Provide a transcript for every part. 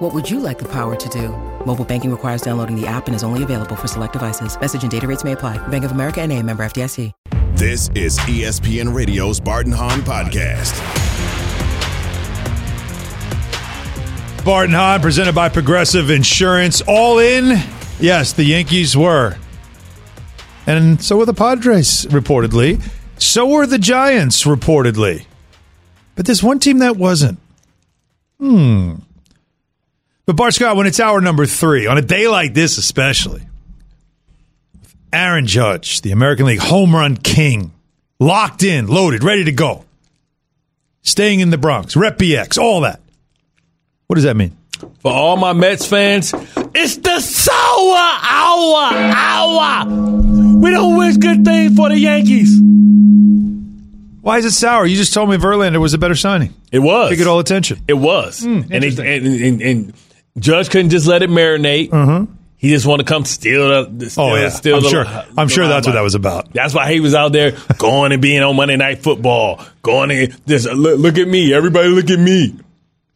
What would you like the power to do? Mobile banking requires downloading the app and is only available for select devices. Message and data rates may apply. Bank of America and a member FDIC. This is ESPN Radio's Barton Hahn Podcast. Barton Hahn, presented by Progressive Insurance. All in? Yes, the Yankees were. And so were the Padres, reportedly. So were the Giants, reportedly. But there's one team that wasn't. Hmm. But Bart Scott, when it's hour number three, on a day like this especially, Aaron Judge, the American League home run king, locked in, loaded, ready to go, staying in the Bronx, Rep BX, all that. What does that mean? For all my Mets fans, it's the sour hour, hour. We don't wish good things for the Yankees. Why is it sour? You just told me Verlander was a better signing. It was. To get all attention. It was. Hmm, and, he, interesting. and, and, and Judge couldn't just let it marinate. He just want to come steal the. Steal, Oh yeah, steal I'm the- sure. I'm the sure that's what that was about. That's why he was out there going and being on Monday Night Football, going and just look, look at me, everybody look at me.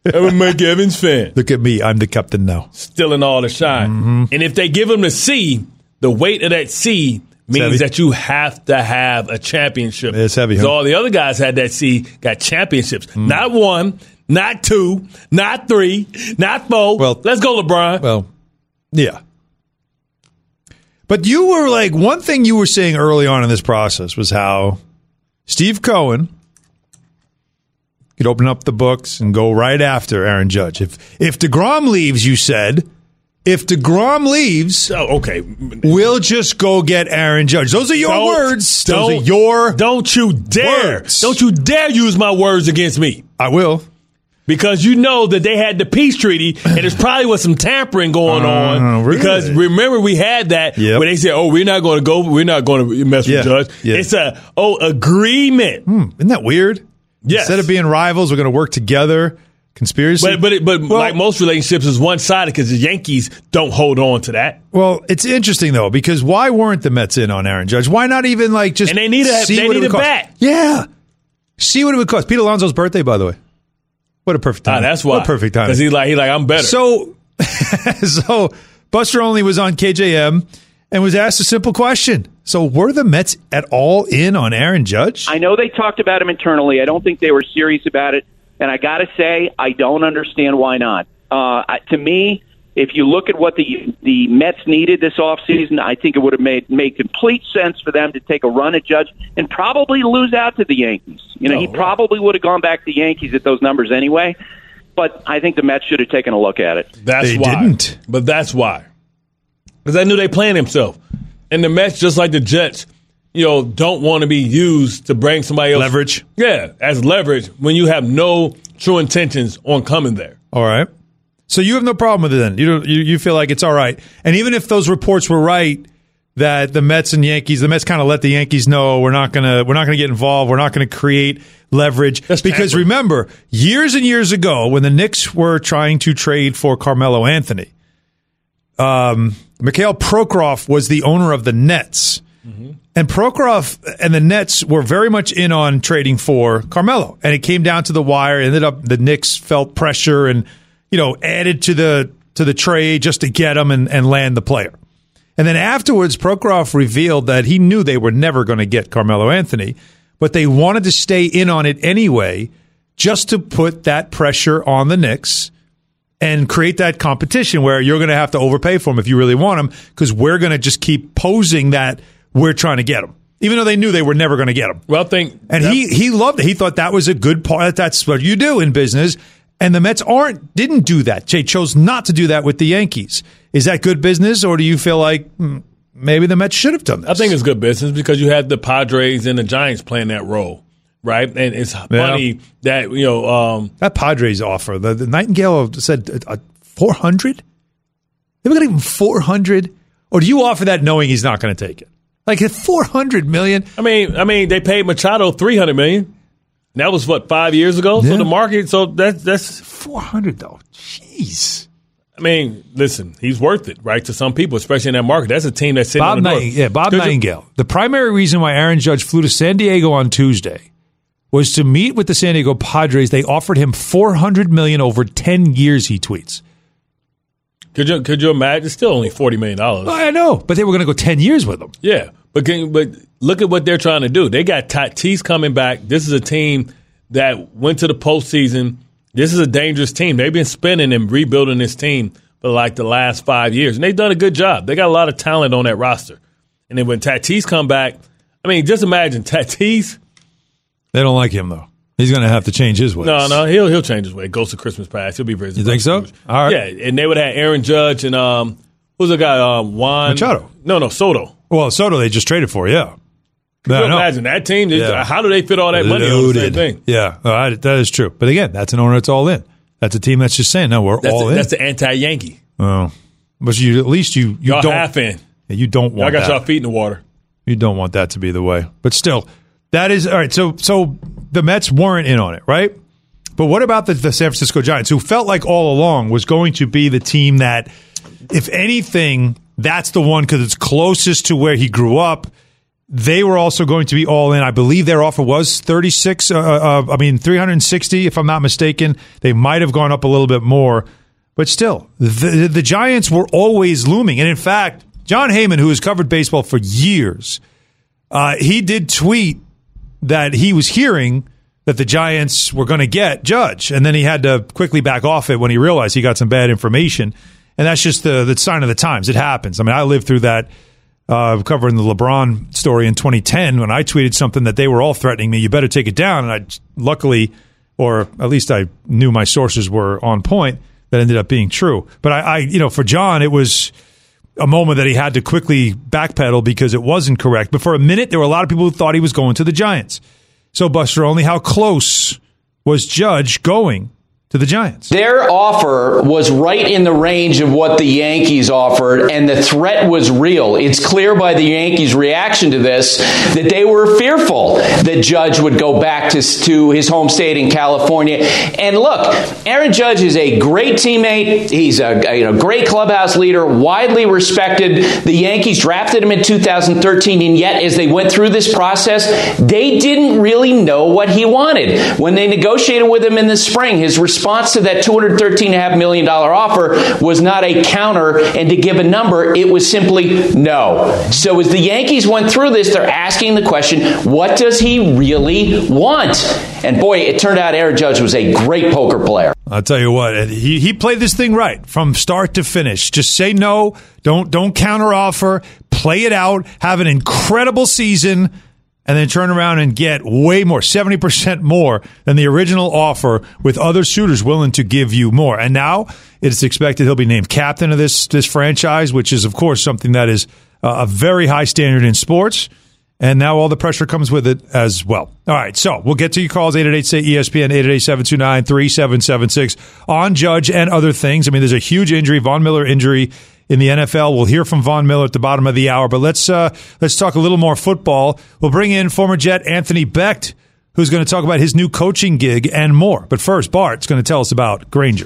I'm a Mike Evans fan, Look at me, I'm the captain now. stealing all the shine. Mm-hmm. And if they give him the C, the weight of that C means that you have to have a championship. It's heavy, huh? Mm. all the other guys had that C, got championships. Not one, not two, not three, not four. Well- let's go, LeBron. Well, yeah. But you were like one thing you were saying early on in this process was how Steve Cohen could open up the books and go right after Aaron Judge. If if DeGrom leaves, you said, if DeGrom leaves, oh, okay. we'll just go get Aaron Judge. Those are your Don't- words. Those are your Don't you dare! Words. Don't you dare use my words against me. I will. Because you know that they had the peace treaty, and there's probably was some tampering going Uh, on. really? Because remember, we had that Yep. where they said, "Oh, we're not going to go. We're not going to mess Yeah, with Judge." yeah. It's a oh agreement. Isn't that weird? Yes. Instead of being rivals, we're going to work together. Conspiracy. But but it, but Well- like most relationships, is one sided because the Yankees don't hold on to that. Well, it's interesting though because why weren't the Mets in on Aaron Judge? Why not even like just And they need a- see they need a cost? bat. Yeah, see what it would cost. Pete Alonso's birthday, by the way. What a perfect time! Ah, that's why. What a perfect time. Because he's like he like I'm better. So, so Buster Olney was on KJM and was asked a simple question. So, were the Mets at all in on Aaron Judge? I know they talked about him internally. I don't think they were serious about it. And I got to say, I don't understand why not. Uh, to me, if you look at what the the Mets needed this offseason, I think it would have made made complete sense for them to take a run at Judge and probably lose out to the Yankees. You know, Oh, he probably would have gone back to the Yankees at those numbers anyway. But I think the Mets should have taken a look at it. That's They why. didn't. But that's why. Because I knew they planned himself. And the Mets, just like the Jets, you know, don't want to be used to bring somebody else. Leverage. Yeah, as leverage when you have no true intentions on coming there. All right. So you have no problem with it then. You don't, you you feel like it's all right. And even if those reports were right that the Mets and Yankees, the Mets kind of let the Yankees know we're not gonna we're not gonna get involved. We're not gonna create leverage That's because remember years and years ago when the Knicks were trying to trade for Carmelo Anthony, um, Mikhail Prokhorov was the owner of the Nets. And Prokhorov and the Nets were very much in on trading for Carmelo, and it came down to the wire. Ended up the Knicks felt pressure and you know added to the to the trade just to get him and, and land the player. And then afterwards, Prokhorov revealed that he knew they were never going to get Carmelo Anthony, but they wanted to stay in on it anyway, just to put that pressure on the Knicks and create that competition where you're going to have to overpay for him if you really want him because we're going to just keep posing that we're trying to get him, even though they knew they were never going to get him. Well, think. And that- he he loved it. He thought that was a good part. That's what you do in business. And the Mets aren't didn't do that. They chose not to do that with the Yankees. Is that good business, or do you feel like hmm, maybe the Mets should have done this? I think it's good business because you had the Padres and the Giants playing that role, right? And it's funny that you know um, that Padres offer. The, the Nightingale said uh, four hundred. They were going to give him four hundred, or do you offer that knowing he's not going to take it? Like at four hundred million. I mean, I mean, they paid Machado three hundred million. That was what five years ago. Yeah. So the market. So that's that's. Four hundred though. Jeez. I mean, listen, he's worth it, right? To some people, especially in that market. That's a team that's sitting Bob on the door. Yeah, Bob Nightingale. The primary reason why Aaron Judge flew to San Diego on Tuesday was to meet with the San Diego Padres. They offered him four hundred million over ten years. He tweets. Could you could you imagine? It's still only forty million dollars. I know, but they were going to go ten years with him. Yeah, but can, but look at what they're trying to do. They got Tatis coming back. This is a team that went to the postseason. This is a dangerous team. They've been spending and rebuilding this team for like the last five years, and they've done a good job. They got a lot of talent on that roster. And then when Tatis come back, I mean, just imagine Tatis. They don't like him though. He's going to have to change his ways. No, no, he'll he'll change his way. Goes to Christmas past. He'll be very. You think so? All right. Yeah, and they would have Aaron Judge and um, who's the guy? Um, Juan Machado. No, no, Soto. Well, Soto they just traded for, yeah. Can Yeah, you I know. imagine that team? Just- Yeah. How do they fit all that money on the same thing? Yeah, right, that is true. But again, that's an owner that's all in. That's a team that's just saying, no, we're That's all the, in. that's the anti-Yankee. oh. But you at least you you Y'all don't half in. you don't want got that. y'all feet in the water. You don't want that to be the way. But still, that is all right. So so the Mets weren't in on it, right? But what about the, the San Francisco Giants, who felt like all along was going to be the team that, if anything, that's the one because it's closest to where he grew up. They were also going to be all in. I believe their offer was 36, uh, uh, I mean, 360, if I'm not mistaken. They might have gone up a little bit more. But still, the, the Giants were always looming. And in fact, Jon Heyman, who has covered baseball for years, uh, he did tweet that he was hearing that the Giants were going to get Judge, and then he had to quickly back off it when he realized he got some bad information. And that's just the, the sign of the times. It happens. I mean, I lived through that uh, covering the LeBron story in 2010 when I tweeted something that they were all threatening me. You better take it down. And I luckily, or at least I knew my sources were on point. That ended up being true. But I, I you know, for Jon, it was a moment that he had to quickly backpedal because it wasn't correct. But for a minute, there were a lot of people who thought he was going to the Giants. So, Buster, Olney how close was Judge going to the Giants? Their offer was right in the range of what the Yankees offered, and the threat was real. It's clear by the Yankees' reaction to this that they were fearful that Judge would go back to, to his home state in California. And look, Aaron Judge is a great teammate. He's a, a, you know, great clubhouse leader, widely respected. The Yankees drafted him in 2013, and yet as they went through this process, they didn't really know what he wanted. When they negotiated with him in the spring, his response to that $213.5 million offer was not a counter and to give a number, it was simply no. So as the Yankees went through this, they're asking the question, what does he really want? And boy, it turned out Aaron Judge was a great poker player. I'll tell you what, he he played this thing right from start to finish. Just say no, don't don't counteroffer, play it out, have an incredible season, and then turn around and get way more, seventy percent more than the original offer, with other suitors willing to give you more. And now it's expected he'll be named captain of this this franchise, which is of course something that is uh, a very high standard in sports. And now all the pressure comes with it as well. All right, so we'll get to your calls 888 say ESPN 888 729 3776 on Judge and other things. I mean, there's a huge injury, Von Miller injury in the NFL. We'll hear from Von Miller at the bottom of the hour, but let's uh, let's talk a little more football. We'll bring in former Jet Anthony Becht, who's going to talk about his new coaching gig and more. But first, Bart's going to tell us about Grainger.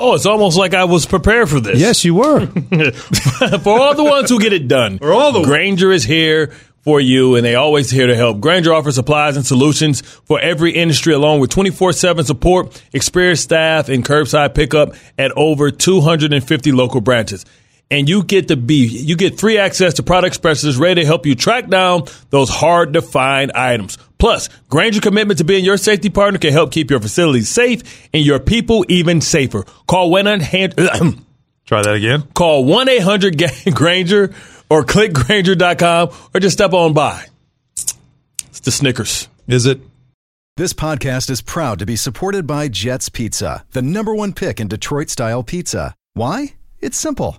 Oh, it's almost like I was prepared for this. Yes, you were. for all the ones who get it done. For all the Grainger is here for you, and they always here to help. Grainger offers supplies and solutions for every industry, along with 24-7 support, experienced staff, and curbside pickup at over 250 local branches. And you get to be, you get free access to product specialists ready to help you track down those hard to find items. Plus, Grainger commitment to being your safety partner can help keep your facilities safe and your people even safer. Call 100 Try that again. Call 1 800 Grainger or click Grainger.com or just step on by. It's the Snickers. Is it? This podcast is proud to be supported by Jets Pizza, the number one pick in Detroit style pizza. Why? It's simple.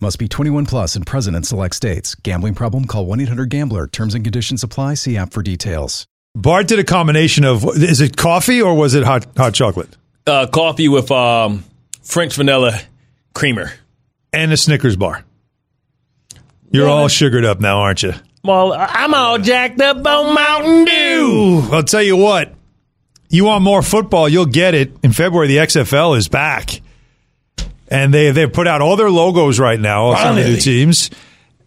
Must be 21 plus and present in select states. Gambling problem? Call 1 800 Gambler. Terms and conditions apply. See app for details. Bart did a combination of is it coffee or was it hot hot chocolate Uh, coffee with um, French vanilla creamer. and a Snickers bar? You're all sugared up now, aren't you? Well, I'm all jacked up on Mountain Dew. I'll tell you what. You want more football? You'll get it in February. The XFL is back, and they they've put out all their logos right now. Some of the new teams.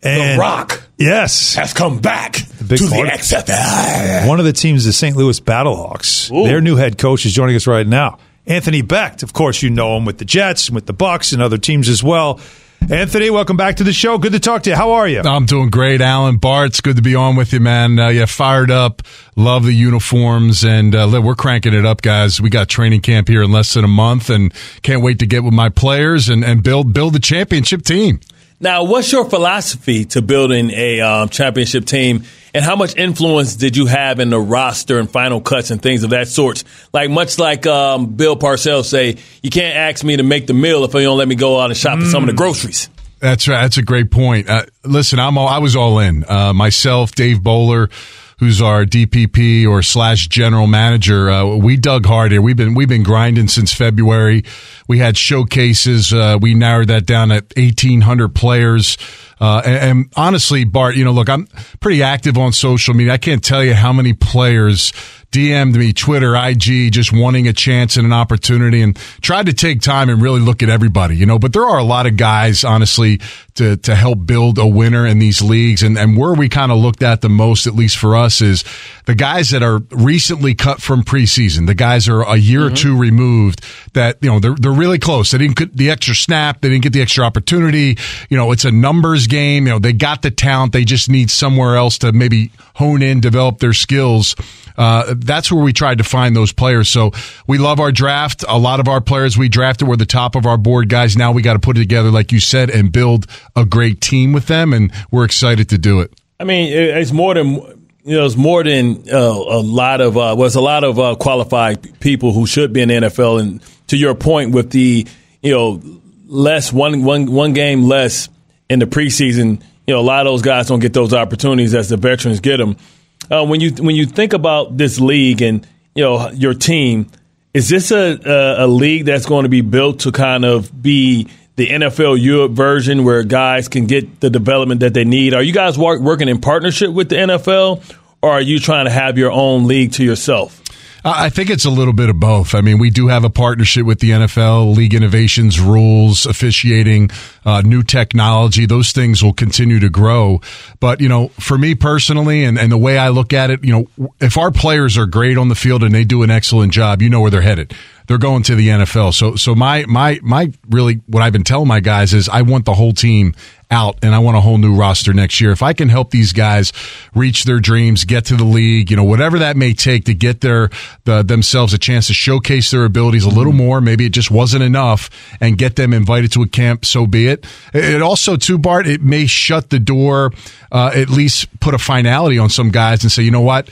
And the Rock yes, has come back big to the XFL. One of the teams is the St. Louis Battlehawks. Ooh. Their new head coach is joining us right now. Anthony Becht. Of course, you know him with the Jets and with the Bucks and other teams as well. Anthony, welcome back to the show. Good to talk to you. How are you? I'm doing great, Alan. Bart, it's good to be on with you, man. Uh, yeah, fired up. Love the uniforms, and uh, we're cranking it up, guys. We got training camp here in less than a month, and can't wait to get with my players and, and build build the championship team. Now, what's your philosophy to building a um, championship team, and how much influence did you have in the roster and final cuts and things of that sort? Like much like um, Bill Parcells say, you can't ask me to make the meal if you don't let me go out and shop for some of the groceries. That's right. That's a great point. Uh, listen, I'm all, I was all in. Uh, myself, Dave Boller, who's our DPP or slash general manager. Uh, we dug hard here. We've been we've been grinding since February. We had showcases. Uh, we narrowed that down at 1,800 players. Uh, and, and honestly, Bart, you know, look, I'm pretty active on social media. I can't tell you how many players DM'd me, Twitter, IG, just wanting a chance and an opportunity and tried to take time and really look at everybody, you know, but there are a lot of guys, honestly, to, to help build a winner in these leagues. And, and where we kind of looked at the most, at least for us, is the guys that are recently cut from preseason. The guys are a year or two removed that, you know, they're, they're really close. They didn't get the extra snap. They didn't get the extra opportunity. You know, it's a numbers game. You know, they got the talent. They just need somewhere else to maybe hone in, develop their skills. Uh, that's where we tried to find those players. So we love our draft. A lot of our players we drafted were the top of our board guys. Now we got to put it together, like you said, and build a great team with them. And we're excited to do it. I mean, it's more than you know. It's more than uh, a lot of uh, was a lot of uh, qualified people who should be in the NFL. And to your point, with the you know less one one one game less in the preseason, you know a lot of those guys don't get those opportunities as the veterans get them. Uh, when you when you think about this league and you know your team, is this a, a a league that's going to be built to kind of be the NFL Europe version where guys can get the development that they need? Are you guys work, working in partnership with the NFL, or are you trying to have your own league to yourself? I think it's a little bit of both. I mean, we do have a partnership with the NFL, league innovations, rules, officiating, uh, new technology. Those things will continue to grow. But, you know, for me personally and, and the way I look at it, you know, if our players are great on the field and they do an excellent job, you know where they're headed. They're going to the NFL. So, so my, my, my really, what I've been telling my guys is I want the whole team out and I want a whole new roster next year. If I can help these guys reach their dreams, get to the league, you know, whatever that may take to get their the, themselves a chance to showcase their abilities a little more, maybe it just wasn't enough and get them invited to a camp, so be it. It also too Bart, it may shut the door uh, at least put a finality on some guys and say, "You know what?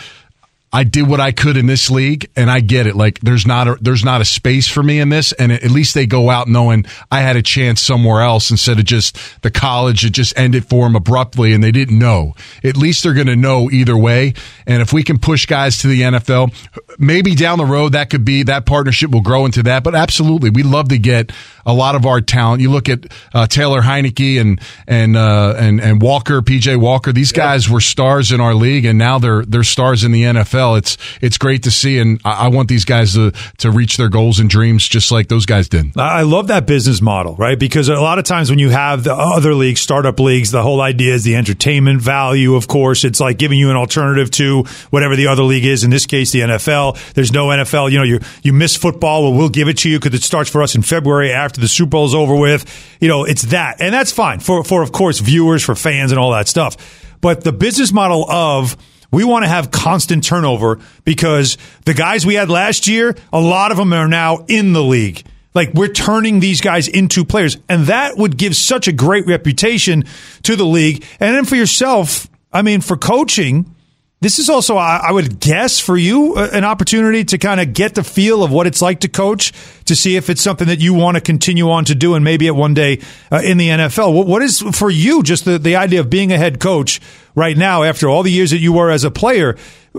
I did what I could in this league, and I get it. Like there's not a there's not a space for me in this, and at least they go out knowing I had a chance somewhere else instead of just the college. It just ended for them abruptly, and they didn't know. At least they're going to know either way. And if we can push guys to the NFL, maybe down the road that could be that partnership will grow into that. But absolutely, we'd love to get a lot of our talent. You look at uh, Taylor Heinicke and and uh, and and Walker, PJ Walker. These guys were stars in our league, and now they're they're stars in the NFL. It's it's great to see, and I, I want these guys to to reach their goals and dreams just like those guys did. I love that business model, right? Because a lot of times when you have the other leagues, startup leagues, the whole idea is the entertainment value. Of course, it's like giving you an alternative to whatever the other league is. In this case, the NFL. There's no NFL. You know, you you miss football. Well, we'll give it to you because it starts for us in February after the Super Bowl is over with. You know, it's that, and that's fine for for of course viewers, for fans, and all that stuff. But the business model of we want to have constant turnover because the guys we had last year, a lot of them are now in the league. Like we're turning these guys into players, and that would give such a great reputation to the league. And then for yourself, I mean, for coaching, this is also, I, would guess, for you, an opportunity to kind of get the feel of what it's like to coach, to see if it's something that you want to continue on to do, and maybe at one day uh, in the NFL. What, what is for you just the, the idea of being a head coach right now after all the years that you were as a player?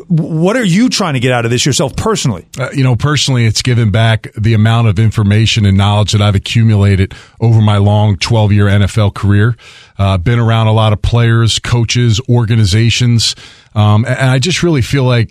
What are you trying to get out of this yourself personally? Uh, you know, personally, it's given back the amount of information and knowledge that I've accumulated over my long 12 year NFL career. Uh, been around a lot of players, coaches, organizations. Um, and I just really feel like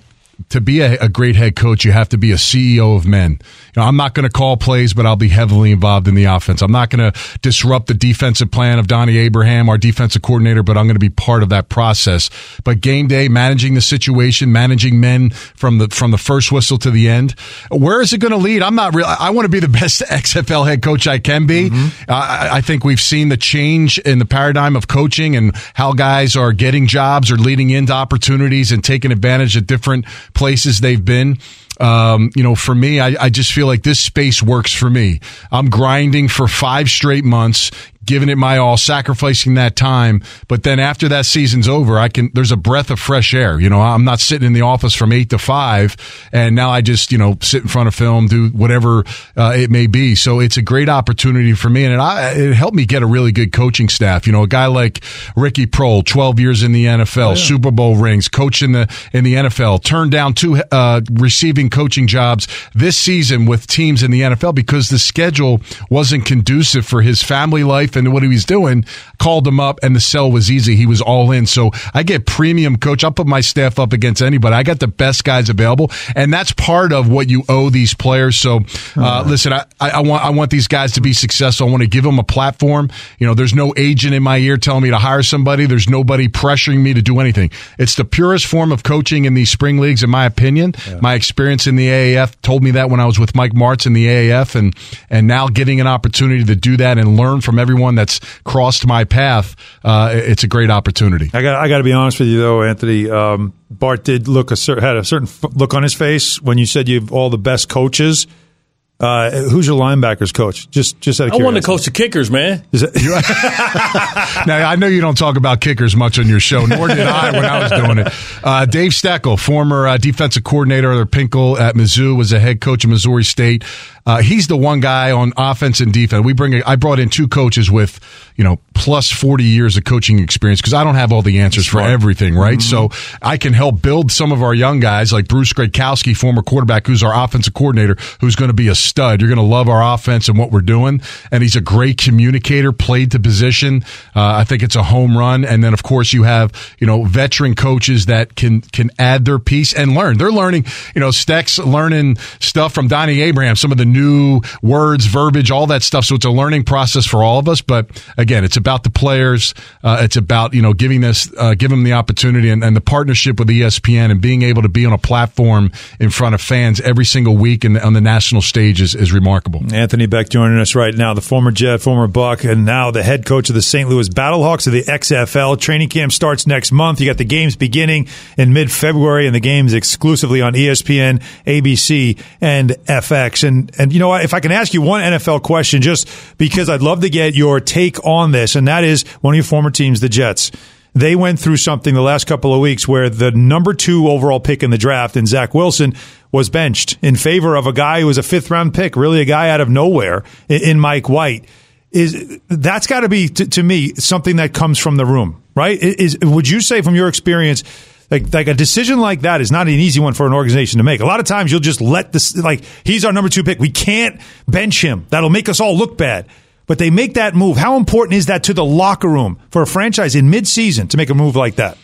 to be a, a, great head coach, you have to be a CEO of men. You know, I'm not going to call plays, but I'll be heavily involved in the offense. I'm not going to disrupt the defensive plan of Donnie Abraham, our defensive coordinator, but I'm going to be part of that process. But game day, managing the situation, managing men from the from the first whistle to the end. Where is it going to lead? I'm not real. I want to be the best XFL head coach I can be. Mm-hmm. I, I think we've seen the change in the paradigm of coaching and how guys are getting jobs or leading into opportunities and taking advantage of different places they've been. Um, you know, for me, I, I just feel like this space works for me. I'm grinding for five straight months, giving it my all, sacrificing that time. But then after that season's over, I can, there's a breath of fresh air. You know, I'm not sitting in the office from eight to five and now I just, you know, sit in front of film, do whatever uh, it may be. So it's a great opportunity for me. And it, I, it helped me get a really good coaching staff. You know, a guy like Ricky Proehl, 12 years in the NFL, oh, yeah. Super Bowl rings, coach in the, in the NFL, turned down two, uh, receiving coaching jobs this season with teams in the NFL because the schedule wasn't conducive for his family life and what he was doing, called him up, and the sell was easy. He was all in. So I get premium coach. I'll put my staff up against anybody. I got the best guys available, and that's part of what you owe these players. So uh, listen, I, I, want I want these guys to be successful. I want to give them a platform. You know, there's no agent in my ear telling me to hire somebody. There's nobody pressuring me to do anything. It's the purest form of coaching in these spring leagues, in my opinion. Yeah. My experience in the AAF told me that when I was with Mike Martz in the AAF, and and now getting an opportunity to do that and learn from everyone everyone that's crossed my path, uh, it's a great opportunity. I got I got to be honest with you though, Anthony. Um, Bart did look a had a certain look on his face when you said you have all the best coaches. Uh, who's your linebackers coach? Just, just out of I want to coach the kickers, man. now I know you don't talk about kickers much on your show, nor did I when I was doing it. Uh, Dave Steckel, former uh, defensive coordinator of Pinkel at Mizzou, was a head coach of Missouri State. Uh, he's the one guy on offense and defense. We bring. A, I brought in two coaches with you know plus forty years of coaching experience because I don't have all the answers for everything, right? Mm-hmm. So I can help build some of our young guys like Bruce Gradkowski, former quarterback, who's our offensive coordinator, who's going to be a stud. You're going to love our offense and what we're doing, and he's a great communicator. Played the position. Uh, I think it's a home run. And then of course you have you know veteran coaches that can can add their piece and learn. They're learning. You know, Steck's learning stuff from Donnie Abraham. Some of the new words, verbiage, all that stuff. So it's a learning process for all of us. But again, it's about the players. Uh, it's about you know giving this, uh, giving them the opportunity and, and, the partnership with ESPN and being able to be on a platform in front of fans every single week and on the national stage is, is remarkable. Anthony Becht joining us right now, the former Jet, former Buck, and now the head coach of the St. Louis Battlehawks of the XFL. Training camp starts next month. You got the games beginning in mid February, and the games exclusively on ESPN, ABC, and FX. And and you know what? If I can ask you one NFL question, just because I'd love to get your take on this, and that is one of your former teams, the Jets. They went through something the last couple of weeks where the number two overall pick in the draft, and Zach Wilson, was benched in favor of a guy who was a fifth round pick, really a guy out of nowhere in Mike White. Is that's got to be to, me something that comes from the room, right? Is would you say from your experience? Like, like a decision like that is not an easy one for an organization to make. A lot of times you'll just let this, like, he's our number two pick. We can't bench him. That'll make us all look bad. But they make that move. How important is that to the locker room for a franchise in midseason to make a move like that?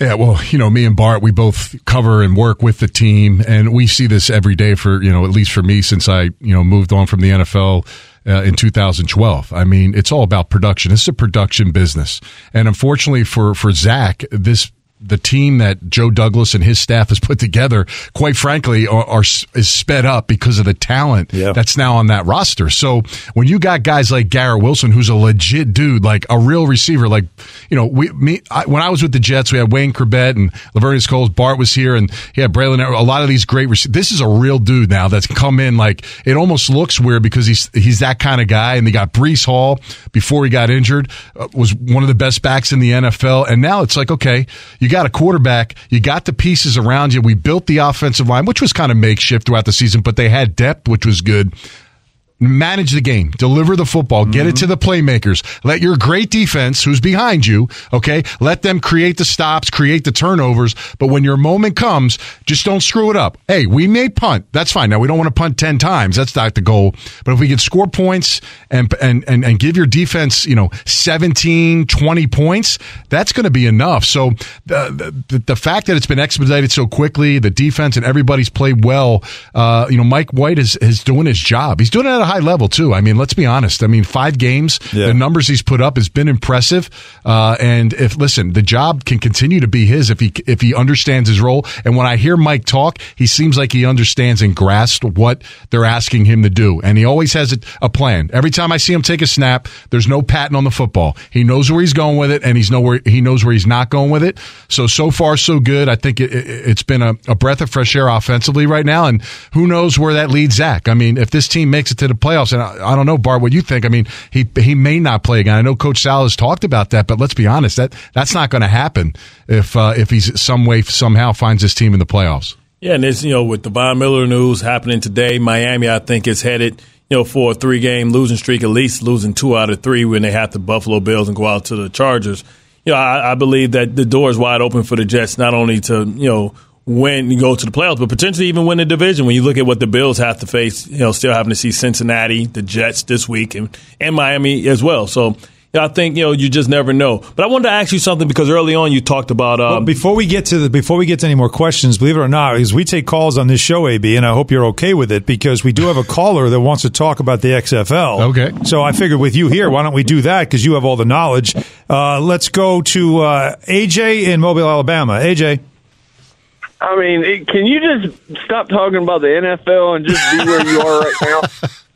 Yeah, well, you know, me and Bart, we both cover and work with the team, and we see this every day for, you know, at least for me since I, you know, moved on from the NFL uh, in 2012. I mean, it's all about production. It's a production business. And unfortunately for, for Zach, this the team that Joe Douglas and his staff has put together, quite frankly, are, are is sped up because of the talent Yeah. that's now on that roster. So when you got guys like Garrett Wilson, who's a legit dude, like a real receiver, like you know, we me I, when I was with the Jets, we had Wayne Chrebet and Laveranues Coles, Bart was here, and he had Braylon. A lot of these great. Rec- this is a real dude now that's come in. Like it almost looks weird because he's he's that kind of guy. And they got Breece Hall before he got injured, uh, was one of the best backs in the NFL, and now it's like okay, you got a quarterback, you got the pieces around you. We built the offensive line, which was kind of makeshift throughout the season, but they had depth, which was good manage the game, deliver the football, get it to the playmakers. Let your great defense, who's behind you, okay, let them create the stops, create the turnovers. But when your moment comes, just don't screw it up. Hey, we may punt. That's fine. Now we don't want to punt 10 times. That's not the goal. But if we can score points and, and, and, and give your defense, you know, 17, 20 points, that's going to be enough. So the, the, the fact that it's been expedited so quickly, the defense and everybody's played well, uh, you know, Mike White is, is doing his job. He's doing it at a high level too. I mean, let's be honest. I mean, five games, Yeah. the numbers he's put up has been impressive. Uh, and if listen, the job can continue to be his if he if he understands his role. And when I hear Mike talk, he seems like he understands and grasps what they're asking him to do. And he always has a, a plan. Every time I see him take a snap, there's no patting on the football. He knows where he's going with it, and he's know where he knows where he's not going with it. So so far so good. I think it, it, it's been a, a breath of fresh air offensively right now, and who knows where that leads Zach. I mean, if this team makes it to the playoffs, and I, I don't know, Bart, what you think? I mean, he he may not play again. I know Coach Sal has talked about that, but let's be honest that that's not going to happen if uh, if he's some way somehow finds his team in the playoffs. Yeah, and it's you know with the Von Miller news happening today, Miami I think is headed you know for a three game losing streak, at least losing two out of three when they have the Buffalo Bills and go out to the Chargers. You know, I, I believe that the door is wide open for the Jets not only to you know win and go to the playoffs, but potentially even win the division. When you look at what the Bills have to face, you know, still having to see Cincinnati, the Jets this week, and, and Miami as well. So. yeah, I think you know you just never know. But I wanted to ask you something because early on you talked about um, Well, before we get to the before we get to any more questions, believe it or not, is we take calls on this show, AB, and I hope you're okay with it because we do have a caller that wants to talk about the XFL. Okay. So I figured with you here, why don't we do that because you have all the knowledge. Uh, let's go to uh, AJ in Mobile, Alabama. AJ. I mean, it, can you just stop talking about the NFL and just be where you are right now?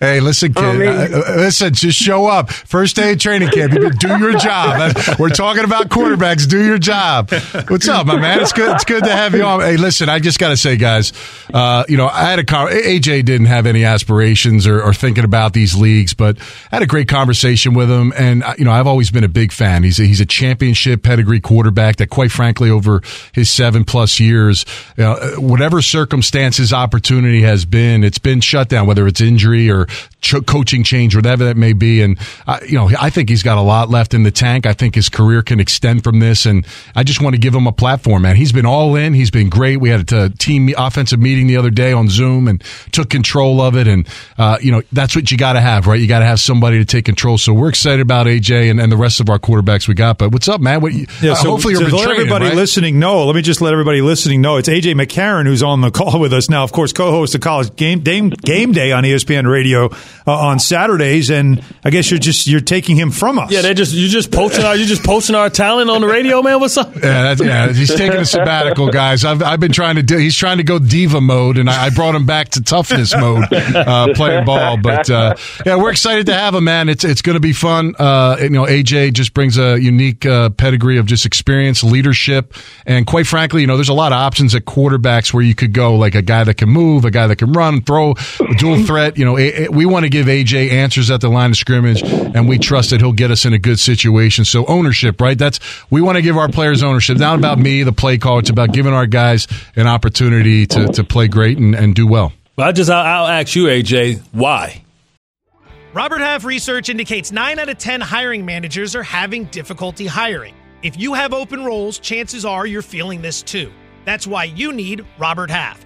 Hey, listen, kid. I mean- uh, uh, listen, just show up. First day of training camp. You do your job. Uh, We're talking about quarterbacks. Do your job. What's up, my man? It's good. It's good to have you on. Hey, listen, I just got to say, guys. Uh, you know, I had a con- AJ didn't have any aspirations or, or thinking about these leagues, but I had a great conversation with him, and uh, you know, I've always been a big fan. He's a, he's a championship pedigree quarterback that, quite frankly, over his seven plus years, you know, uh, whatever circumstances opportunity has been, it's been shut down, whether it's injury or ch- coaching change, whatever that may be. And, uh, you know, I think he's got a lot left in the tank. I think his career can extend from this. And I just want to give him a platform, man. He's been all in. He's been great. We had a team offensive meeting the other day on Zoom and took control of it. And, uh, you know, that's what you got to have, right? You got to have somebody to take control. So we're excited about AJ and, and the rest of our quarterbacks we got. But what's up, man? What, you, Yeah, uh, so, hopefully so you're to let everybody right? listening know, let me just let everybody listening know it's AJ McCarron who's on the call with us now. Of course, co-host of College Game Game, game Day on ESPN Radio uh, on Saturdays, and I guess you're just you're taking him from us. yeah, they just you just posting our you just posting our talent on the radio, man. What's up? Yeah, that's, yeah, he's taking a sabbatical, guys. I've, I've been trying to do. He's trying to go diva mode, and I, I brought him back to toughness mode, uh, playing ball. But uh, yeah, we're excited to have him, man. It's it's going to be fun. Uh, you know, AJ just brings a unique uh, pedigree of just experience, leadership, and quite frankly, you know, there's a lot of options at quarterbacks where you could go, like a guy that can move, a guy that can run, throw, dual threat. You know, a, a- we want to give AJ answers at the line of scrimmage, and we trust that he'll get us in a good situation. So ownership, right? That's we want to give our players ownership. Not about me, the play call. It's about giving our guys an opportunity to, to play great and, and do well. But I just I'll, I'll ask you, AJ, why? Robert Half research indicates 9 out of 10 hiring managers are having difficulty hiring. If you have open roles, chances are you're feeling this too. That's why you need Robert Half.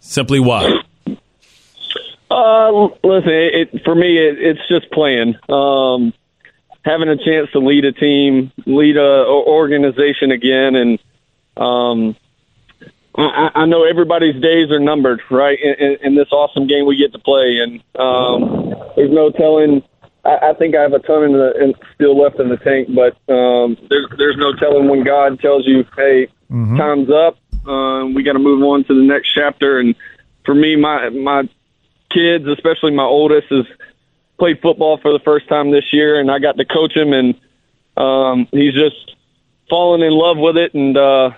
Simply why? Uh, listen, it, it for me, it, it's just playing. Um, having a chance to lead a team, lead a, a organization again, and um, I, I know everybody's days are numbered, right? In, in, in this awesome game we get to play, and um, there's no telling. I, I think I have a ton in the in, still left in the tank, but um, there's there's no telling when God tells you, "Hey, time's up." Uh, we got to move on to the next chapter. And for me, my my kids, especially my oldest, has played football for the first time this year, and I got to coach him, and um, he's just fallen in love with it, and uh,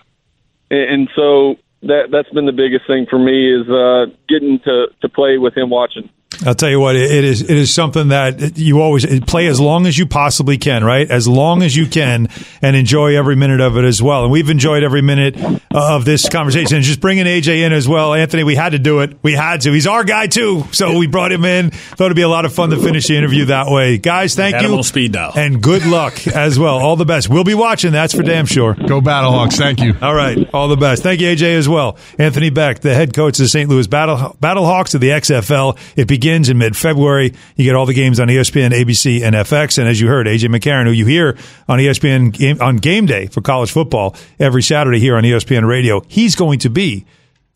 and so that that's been the biggest thing for me is uh, getting to to play with him watching. I'll tell you what, it is it is something that you always play as long as you possibly can, right? As long as you can, and enjoy every minute of it as well. And we've enjoyed every minute of this conversation. And just bringing AJ in as well, Anthony. We had to do it. We had to. He's our guy too, so we brought him in. Thought it'd be a lot of fun to finish the interview that way, guys. Thank Had you. him speed dial. and good luck as well. All the best. We'll be watching. That's for damn sure. Go Battlehawks. Thank you. All right. All the best. Thank you, AJ, as well. Anthony Becht, the head coach of the St. Louis Battle Battlehawks of the XFL. It begins in mid February. You get all the games on ESPN, ABC, and FX. And as you heard, AJ McCarron, who you hear on ESPN game, on game day for college football every Saturday here on ESPN Radio, he's going to be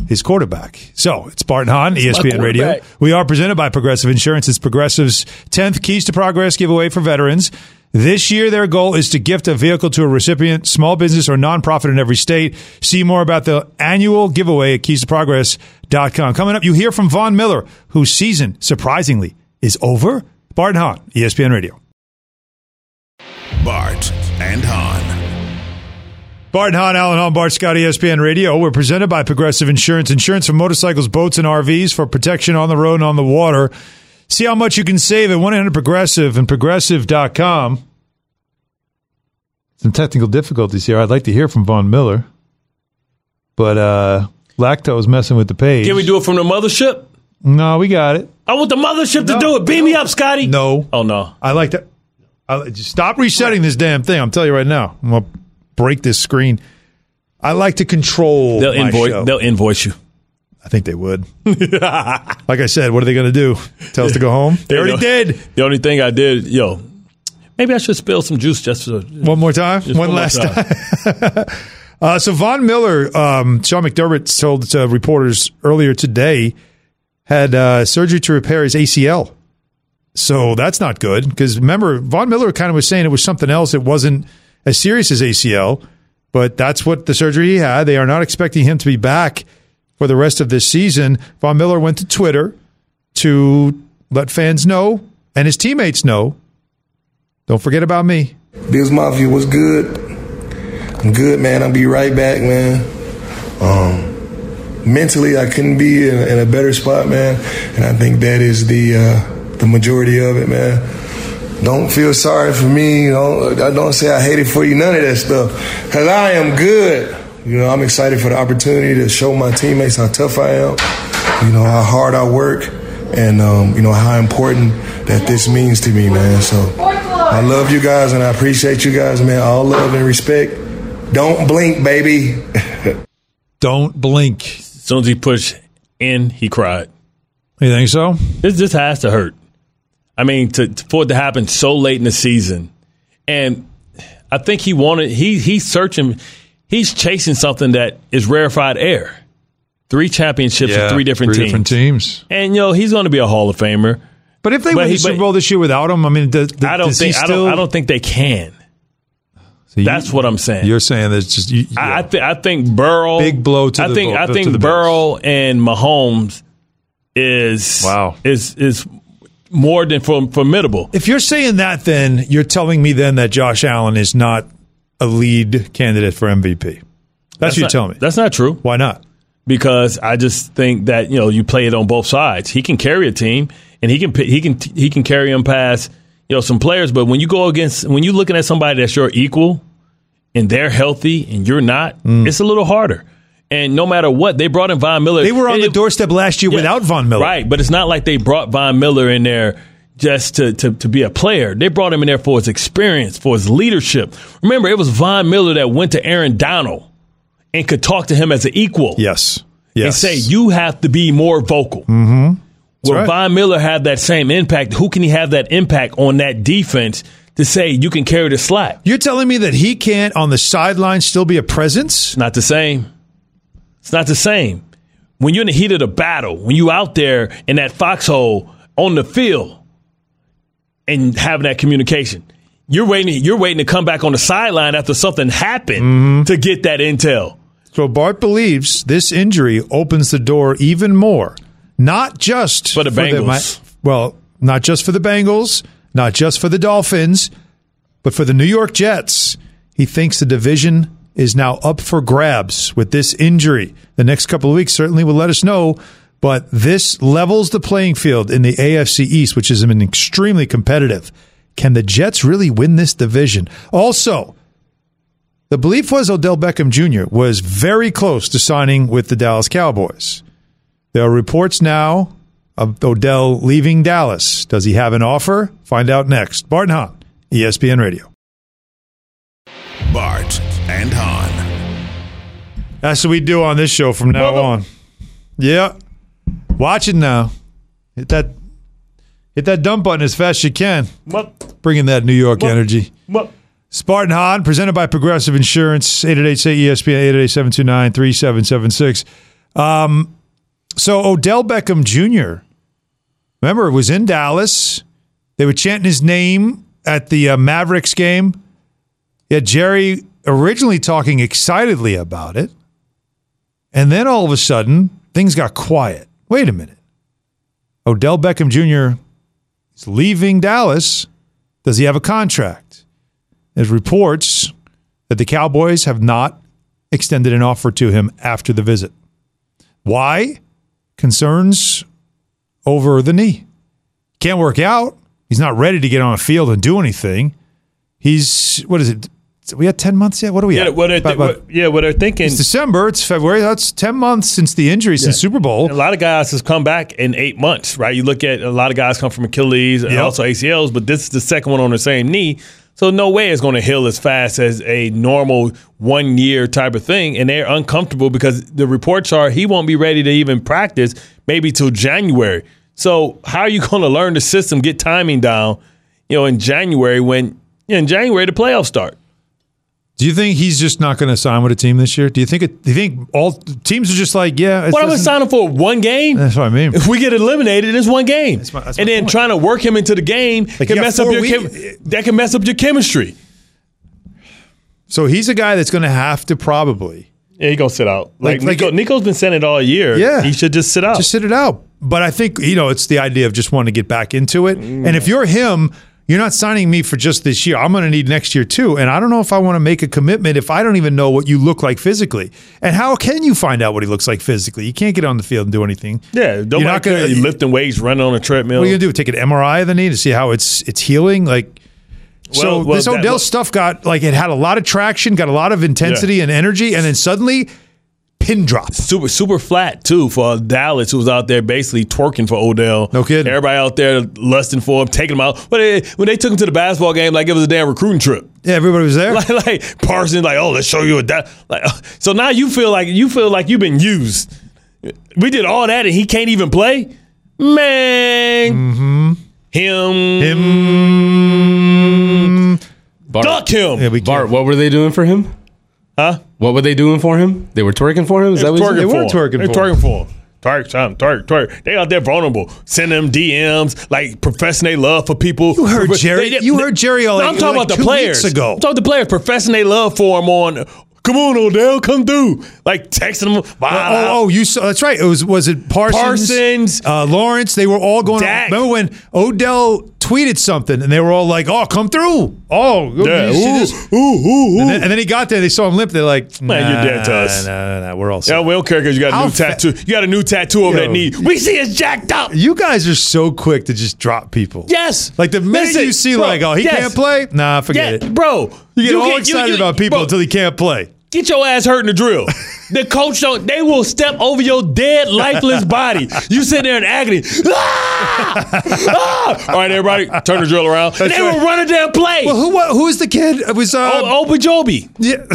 his quarterback. So it's Barton Hahn, ESPN Radio. We are presented by Progressive Insurance. It's Progressive's 10th Keys to Progress giveaway for veterans. This year, their goal is to gift a vehicle to a recipient, small business or nonprofit in every state. See more about the annual giveaway at keystoprogress.com. Coming up, you hear from Von Miller, whose season, surprisingly, is over. Barton Hahn, E ESPN Radio. Bart and Hahn. Barton Hahn, Alan Hahn, Bart Scott, ESPN Radio. We're presented by Progressive Insurance. Insurance for motorcycles, boats, and RVs for protection on the road and on the water. See how much you can save at 1-800-PROGRESSIVE and progressive.com. Some technical difficulties here. I'd like to hear from Von Miller. But uh Lacto Lacto's messing with the page. Can we do it from the mothership? No, we got it. I want the mothership No. to do it. Beam me up, Scotty. No. Oh no. I like that. I, stop resetting this damn thing. I'm telling you right now. I'm going to break this screen. I like to control They'll invoice. show. They'll invoice you. I think they would. like I said, what are they going to do? Tell us to go home? They already did. The only thing I did, yo, maybe I should spill some juice just for One more time? One one last time. time. uh, so Von Miller, um, Sean McDermott told uh, reporters earlier today, had uh, surgery to repair his ACL. So that's not good because remember, Von Miller kind of was saying it was something else. It wasn't as serious as ACL, but that's what the surgery he had. They are not expecting him to be back for the rest of this season. Von Miller went to Twitter to let fans know and his teammates know. Don't forget about me. Bills Mafia was good. I'm good, man. I'll be right back, man. Um, mentally, I couldn't be in, in a better spot, man. And I think that is the uh, the majority of it, man. Don't feel sorry for me. Don't I don't say I hate it for you. None of that stuff, cause I am good. You know, I'm excited for the opportunity to show my teammates how tough I am. You know how hard I work, and um, you know how important that this means to me, man. So I love you guys, and I appreciate you guys, man. All love and respect. Don't blink, baby. Don't blink. As soon as he pushed in, he cried. You think so? This just has to hurt. I mean, to, for it to happen so late in the season, and I think he wanted he he's searching, he's chasing something that is rarefied air. Three championships with three different three teams. different teams. And you know he's going to be a Hall of Famer. But if they But win he- the Super Bowl this year without him, I mean, does, I don't think I don't I don't think they can. So you- That's what I'm saying. You're saying that it's just you, I, I, th- I think Burrow Big blow to I think Bull- I think the Burrow and Mahomes is Wow. is is more than formidable. If you're saying that, then you're telling me then that Josh Allen is not a lead candidate for MVP. That's, what you're not, telling me. That's not true. Why not? Because I just think that you know you play it on both sides. He can carry a team, and he can he can he can carry them past you know some players. But when you go against when you're looking at somebody that's your equal, and they're healthy and you're not, it's a little harder. And no matter what, they brought in Von Miller. Mm. They were on the doorstep last year Yeah, without Von Miller. Right, but it's not like they brought Von Miller in there just to, to, to be a player. They brought him in there for his experience, for his leadership. Remember, it was Von Miller that went to Aaron Donald and could talk to him as an equal. Yes. Yes. And say, you have to be more vocal. Mm-hmm. Will right. Von Miller have that same impact? Who can he have that impact on that defense to say you can carry the slack? You're telling me that he can't on the sideline still be a presence? Not the same. It's not the same. When you're in the heat of the battle, when you're out there in that foxhole on the field and having that communication, you're waiting. You're waiting to come back on the sideline after something happened Mm-hmm. to get that intel. So Bart believes this injury opens the door even more, not just For the Bengals. well, not just for the Bengals, not just for the Dolphins, but for the New York Jets. He thinks the division is now up for grabs with this injury. The next couple of weeks certainly will let us know, but this levels the playing field in the AFC East, which has been extremely competitive. Can the Jets really win this division? Also, the belief was Odell Beckham Jr. was very close to signing with the Dallas Cowboys. There are reports now of Odell leaving Dallas. Does he have an offer? Find out next. Barton Hahn, ESPN Radio. Bart and Hahn. That's what we do on this show from now on. Yeah. Watch it now. Hit that hit that dump button as fast as you can. Bringing that New York energy. Spartan Hahn, presented by Progressive Insurance, 888-ESPN, 888-729-3776. Um, so Odell Beckham Jr., remember, it was in Dallas. They were chanting his name at the uh, Mavericks game. Yeah, Jerry originally talking excitedly about it. And then all of a sudden, things got quiet. Wait a minute. Odell Beckham Jr. is leaving Dallas. Does he have a contract? There's reports that the Cowboys have not extended an offer to him after the visit. Why? Concerns over the knee. Can't work out. He's not ready to get on a field and do anything. He's, what is it? We had 10 months yet? What are we Yeah, at? what About- about- what- yeah, what they're thinking. it's December. It's February. That's 10 months since the injury, since Super Bowl. A lot of guys has come back in eight months, right? You look at a lot of guys come from Achilles and Yep. also ACLs, but this is the second one on the same knee. So no way it's going to heal as fast as a normal one year type of thing. And they're uncomfortable because the reports are he won't be ready to even practice maybe till January. So how are you going to learn the system, get timing down, you know, in January when in January the playoffs start? Do you think he's just not going to sign with a team this year? Do you think it, do you think all teams are just like, yeah, it What am I doesn't- signing for? One game? That's what I mean. If we get eliminated, it's one game. my- that's and then point. trying to work him into the game you can mess up your chem- that can mess up your chemistry. So he's a guy that's going to have to probably Yeah, he gonna sit out. Like, Like- like Nico, it- Nico's been saying it all year. Yeah. he should just sit out. just sit it out. But I think you know it's the idea of just wanting to get back into it. Mm. And if you're him, you're not signing me for just this year. I'm going to need next year too. And I don't know if I want to make a commitment if I don't even know what you look like physically. And how can you find out what he looks like physically? You can't get on the field and do anything. yeah, you're not going to lifting weights, running on a treadmill. What are you gonna do? Take an MRI of the knee to see how it's it's healing? Like, so Well, well, this Odell well- stuff got like it had a lot of traction, got a lot of intensity and energy, and then suddenly pin drop. super super flat too for Dallas, who was out there basically twerking for Odell. No kidding. Everybody out there lusting for him, taking him out. But they, when they took him to the basketball game, like it was a damn recruiting trip. Yeah, everybody was there. like, like Parsons, like, oh, let's show you a that. Like, uh, so now you feel like you feel like you've been used. We did all that and he can't even play, man. Him, Him. Bart, duck him. Yeah, we Bart, what were they doing for him? Huh? What were they doing for him? They were twerking for him. Is that what you twerking? They were twerking for him. twerking They for twerking for him. twerk, something, twerk, twerk. They out there vulnerable, Send them DMs, like professing their love for people. You heard They- Jerry- they- you heard Jerry all No, like- I'm talking like about two the players. weeks ago. I'm talking the players professing their love for him on. Come on, Odell, come through. Like texting them. Oh, oh, you saw that's right. It was was it Parsons, Parsons. uh, Lawrence? They were all going. Dak. Remember when Odell tweeted something and they were all like, "Oh, come through! Oh, Yeah, you ooh, this?" ooh, ooh, And then, and then he got there. They saw him limp. They're like, Man, you're dead to us. Nah, nah, nah, we're all set. Yeah, we don't care because you got a How new fa- tattoo. You got a new tattoo over Yo. that knee. We see it's jacked up. You guys are so quick to just drop people. Yes. Like the minute Listen, you see, bro, like, oh, he yes. can't play. Nah, forget Yeah, it. bro. You get all get- excited you- about people bro, until he can't play. Get your ass hurt in the drill. the coach don't. They will step over your dead, lifeless body. You sit there in agony. Ah! Ah! All right, everybody, turn the drill around. They right. will run a damn play. Well, who wa- who was the kid? It was uh, oh, Obajobi. yeah.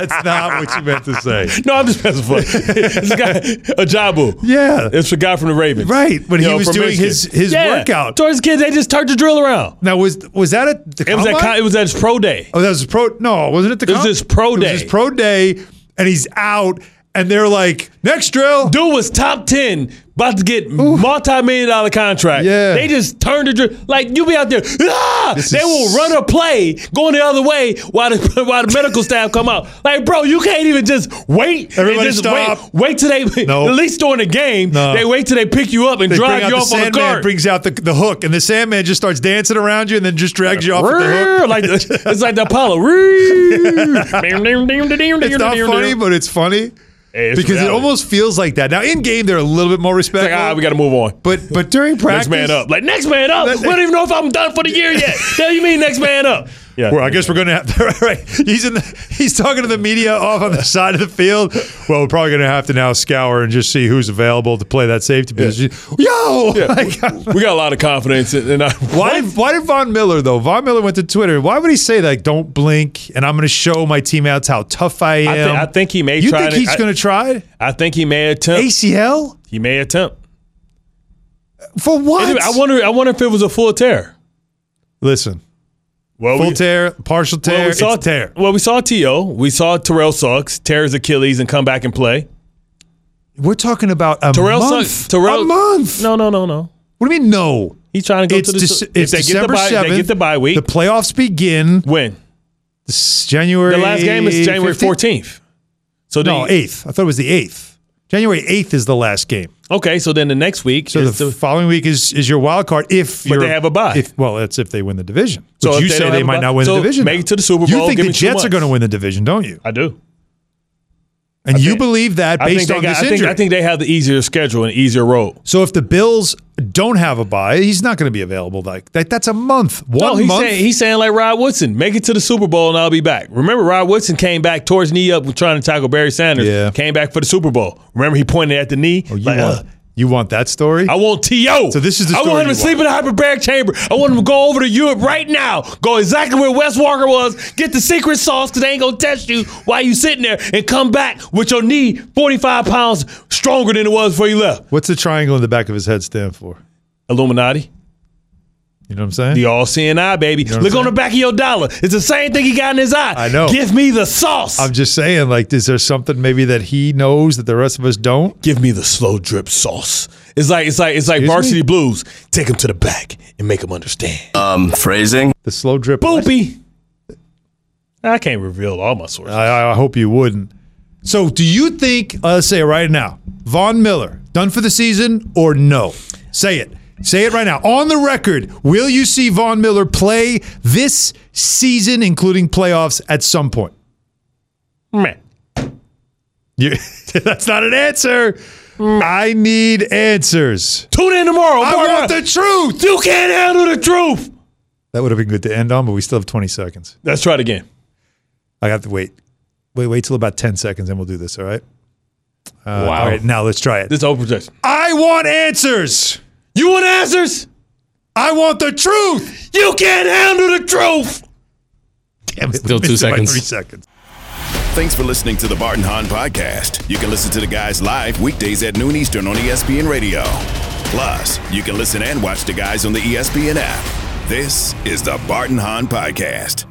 That's not what you meant to say. No, I'm just messing with you. It's guy, Ojabo. Yeah. It's a guy from the Ravens. Right, when You he know, was doing Michigan. his his Yeah. workout. Towards kids, they just turned the drill around. Now was was that at the It was, at, it was at his pro day. Oh, that was pro. No, wasn't it the? It was his pro It day. was his pro day, and he's out, and they're like, "Next drill." Dude was top 10, about to get multi million dollar contract. Yeah. They just turned the drill. Like, you be out there, ah! They will run a play going the other way while the, while the medical staff come out. Like, bro, you can't even just wait. Everybody just stop. Wait, wait till they, No. at least during the game, No. they wait till they pick you up and They drive you the off on the cart. brings out the, the hook, and the Sandman just starts dancing around you, and then just drags you off with the hook. like the, it's like the Apollo. It's not funny, but it's funny Hey, because it almost feels like that. Now in game, they're a little bit more It's like, respectful. ah, we got to move on. but but during practice, Next man up. Like, next man up. That- we don't even know if I'm done for the year yet. Hell, you mean next man up? Yeah. Well, I guess we're going to have right. He's in. The, he's talking to the media off on the side of the field. Well, we're probably going to have to now scour and just see who's available to play that safety position. Yo, like, we got a lot of confidence in, in our, why did why did Von Miller though? Von Miller went to Twitter. Why would he say like, "Don't blink," and I'm going to show my teammates how tough I am? I, thi- I think he may you think to- he's going to try I think he may attempt. ACL He may attempt. for what? Anyway, I wonder. I wonder if it was a full tear. Listen, Well, full we, tear, partial tear, well, we saw tear. Well, we saw To. We saw Terrell Suggs tear his Achilles and come back and play. We're talking about a Terrell month. Suggs. Terrell. a month. No, no, no, no. What do you mean no? He's trying to go It's, to the. Dec- if it's they get the December bye, seventh. they get the bye week. The playoffs begin. when This January. the last game is January 15th? fourteenth. So No, the, eighth. I thought it was the eighth. January eighth is the last game. Okay, so then the next week. So is the, following week is is your wild card. If But they have a bye. If well, that's if they win the division. So you they say they might not win so the division. make it to the Super Bowl. You think the Jets are going to win the division, don't you? I do. And I you think- believe that based on got- this I think, injury. I think they have the easier schedule and easier road. so if the Bills don't have a bye, he's not going to be available. Like that, that's a month. One no, he's month. saying he's saying like Rod Woodson, make it to the Super Bowl and I'll be back. Remember, Rod Woodson came back towards knee up trying to tackle Barry Sanders. Yeah. came back for the Super Bowl. Remember, he pointed at the knee. Oh, you like, uh, you want that story? I want To. So this is the I want him to sleep in the hyperbaric chamber. I want him to go over to Europe right now. Go exactly where Wes Walker was. Get the secret sauce because they ain't gonna test you while you sitting there and come back with your knee 45 pounds stronger than it was before you left. What's the triangle in the back of his head stand for? Illuminati. You know what I'm saying? The all seeing eye, baby. know Look on the back of your dollar. It's the same thing he got in his eye. I know. Give me the sauce. I'm just saying, like, is there something maybe that he knows that the rest of us don't? Give me the slow drip sauce. It's like it's like it's like Excuse varsity me? blues. Take him to the back and make him understand. Um, phrasing. The slow drip. Boopy. I can't reveal all my sources. I, I hope you wouldn't. So, do you think? uh, Let's say it right now, Von Miller done for the season or no? Say it. Say it right now on the record. Will you see Von Miller play this season, including playoffs, at some point? Man. You, that's not an answer. I need answers. Tune in tomorrow. I Mark want the truth. You can't handle the truth. That would have been good to end on, but we still have 20 seconds. Let's try it again. I got to wait. Wait, wait till about 10 seconds and we'll do this, all right? Uh, Wow. All right, now let's try it. This is open projection. I want answers. You want answers? I want the truth. You can't handle the truth. Damn it. Still two missed it by seconds. Three seconds. Thanks for listening to the Barton Hahn Podcast. You can listen to the guys live weekdays at noon Eastern on ESPN Radio. Plus, you can listen and watch the guys on the ESPN app. This is the Barton Hahn Podcast.